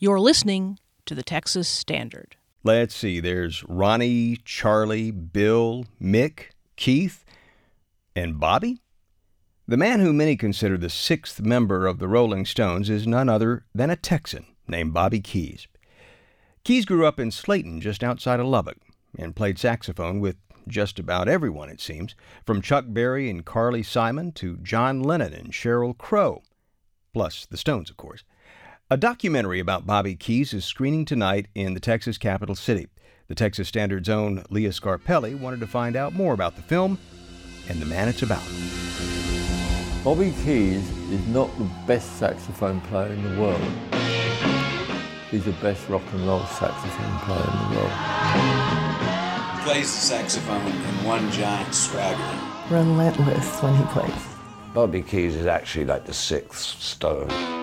You're listening to the Texas Standard. Let's see, there's Ronnie, Charlie, Bill, Mick, Keith, and Bobby? The man who many consider the sixth member of the Rolling Stones is none other than a Texan named Bobby Keys. Keys grew up in Slaton, just outside of Lubbock, and played saxophone with just about everyone, it seems, from Chuck Berry and Carly Simon to John Lennon and Sheryl Crow, plus the Stones, of course. A documentary about Bobby Keys is screening tonight in the Texas capital city. The Texas Standard's own Leah Scarpelli wanted to find out more about the film and the man it's about. Bobby Keys is not the best saxophone player in the world. He's the best rock and roll saxophone player in the world. He plays the saxophone in one giant swagger. Relentless when he plays. Bobby Keys is actually like the sixth stone.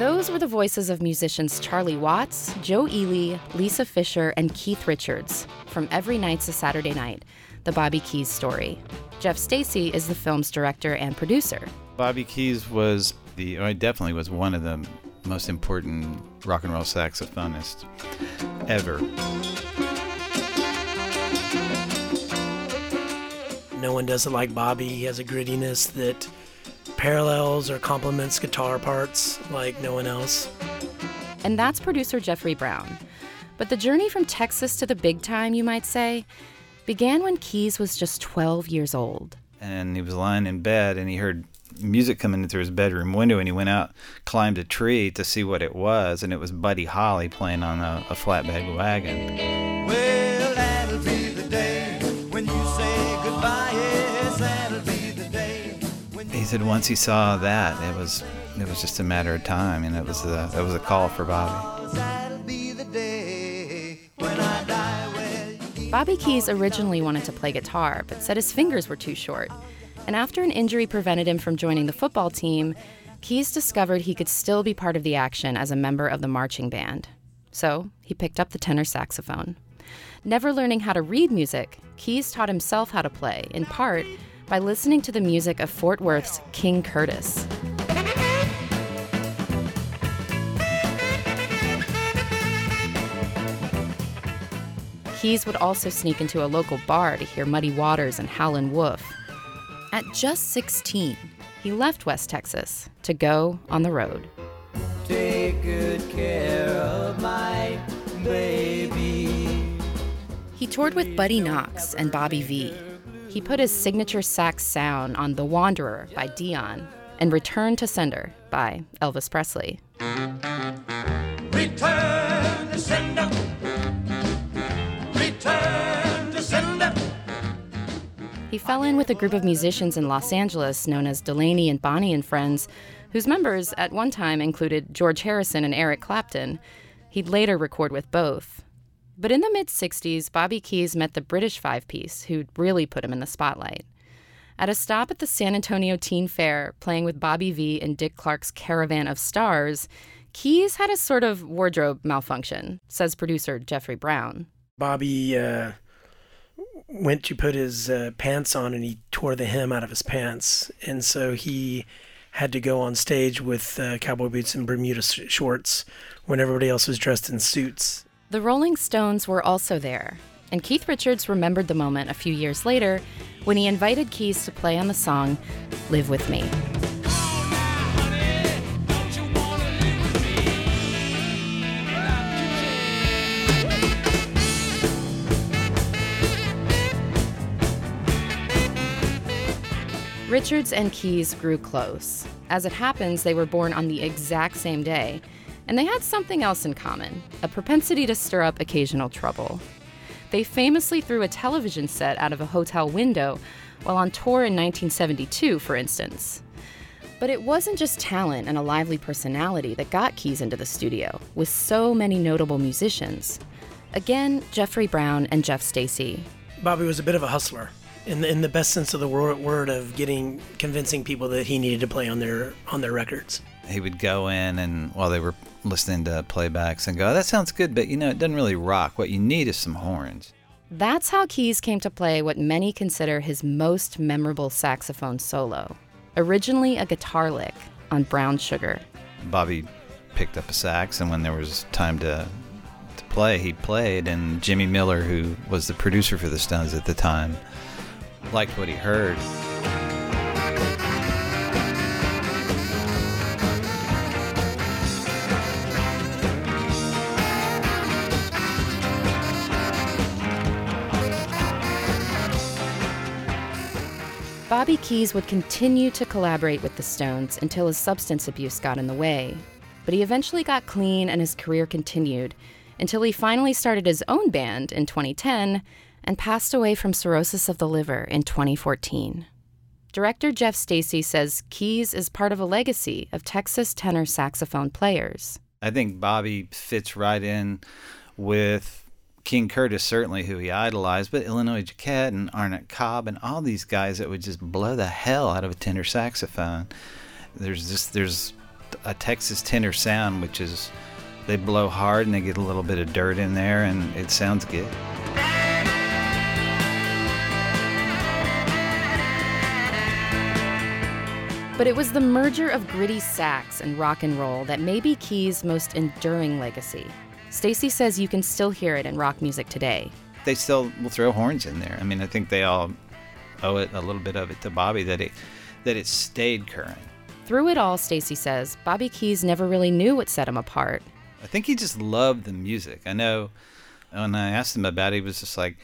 Those were the voices of musicians Charlie Watts, Joe Ely, Lisa Fischer, and Keith Richards from Every Night's a Saturday Night, the Bobby Keys story. Jeff Stacy is the film's director and producer. Bobby Keys was the, or definitely was one of the most important rock and roll saxophonists ever. No one does it like Bobby. He has a grittiness that parallels or complements guitar parts like no one else. And that's producer Jeffrey Brown. But the journey from Texas to the big time, you might say, began when Keys was just 12 years old. And he was lying in bed and he heard music coming in through his bedroom window and he went out, climbed a tree to see what it was, and it was Buddy Holly playing on a, a flatbed wagon. Well, said once he saw that, it was it was just a matter of time, and it was a it was a call for Bobby. Bobby Keys originally wanted to play guitar, but said his fingers were too short. And after an injury prevented him from joining the football team, Keys discovered he could still be part of the action as a member of the marching band. So he picked up the tenor saxophone. Never learning how to read music, Keys taught himself how to play, in part by listening to the music of Fort Worth's King Curtis. Keys would also sneak into a local bar to hear Muddy Waters and Howlin' Wolf. At just 16, he left West Texas to go on the road. take good care of my baby. He toured with Buddy Knox and Bobby Vee. He put his signature sax sound on The Wanderer by Dion and Return to Sender by Elvis Presley. Return to sender. Return to sender. He fell in with a group of musicians in Los Angeles known as Delaney and Bonnie and Friends, whose members at one time included George Harrison and Eric Clapton. He'd later record with both. But in the mid 60s, Bobby Keys met the British five piece, who'd really put him in the spotlight. At a stop at the San Antonio Teen Fair, playing with Bobby Vee and Dick Clark's Caravan of Stars, Keys had a sort of wardrobe malfunction, says producer Jeffrey Brown. Bobby uh, went to put his uh, pants on and he tore the hem out of his pants. And so he had to go on stage with uh, cowboy boots and Bermuda sh- shorts when everybody else was dressed in suits. The Rolling Stones were also there, and Keith Richards remembered the moment a few years later when he invited Keys to play on the song Live With Me. Richards and Keys grew close. As it happens, they were born on the exact same day, and they had something else in common a propensity to stir up occasional trouble. They famously threw a television set out of a hotel window while on tour in 1972, for instance. But it wasn't just talent and a lively personality that got Keys into the studio, with so many notable musicians. Again, Jeffrey Brown and Jeff Stacy. Bobby was a bit of a hustler. In the, in the best sense of the word of getting convincing people that he needed to play on their on their records. He would go in and while they were listening to playbacks and go, oh, "That sounds good, but you know, it doesn't really rock. What you need is some horns." That's how Keys came to play what many consider his most memorable saxophone solo. Originally a guitar lick on Brown Sugar. Bobby picked up a sax, and when there was time to to play, he played. And Jimmy Miller, who was the producer for the Stones at the time, liked what he heard. Bobby Keys would continue to collaborate with the Stones until his substance abuse got in the way. But he eventually got clean and his career continued until he finally started his own band in 2010 and passed away from cirrhosis of the liver in 2014. Director Jeff Stacy says Keys is part of a legacy of Texas tenor saxophone players. I think Bobby fits right in with King Curtis, certainly who he idolized, but Illinois Jacquet and Arnett Cobb and all these guys that would just blow the hell out of a tenor saxophone. There's just there's a Texas tenor sound which is they blow hard and they get a little bit of dirt in there and it sounds good. But it was the merger of gritty sax and rock and roll that may be Keys' most enduring legacy. Stacy says you can still hear it in rock music today. They still will throw horns in there. I mean, I think they all owe it a little bit of it to Bobby that it that it stayed current. Through it all, Stacy says, Bobby Keys never really knew what set him apart. I think he just loved the music. I know when I asked him about it, he was just like,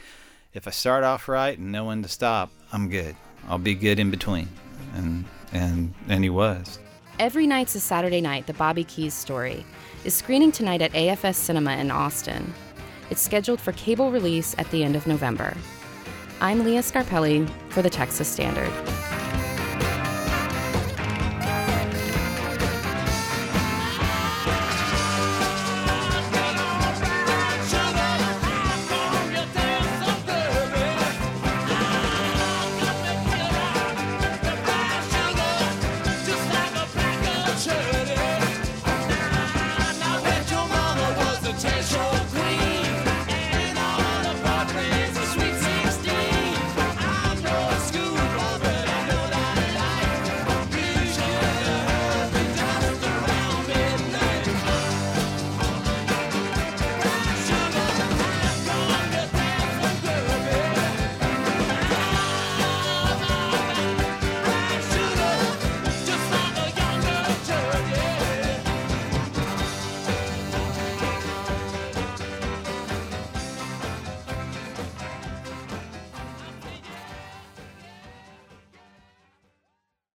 if I start off right and know when to stop, I'm good. I'll be good in between. And and and he was. Every night's a Saturday night, the Bobby Keys story is screening tonight at AFS Cinema in Austin. It's scheduled for cable release at the end of November. I'm Leah Scarpelli for the Texas Standard.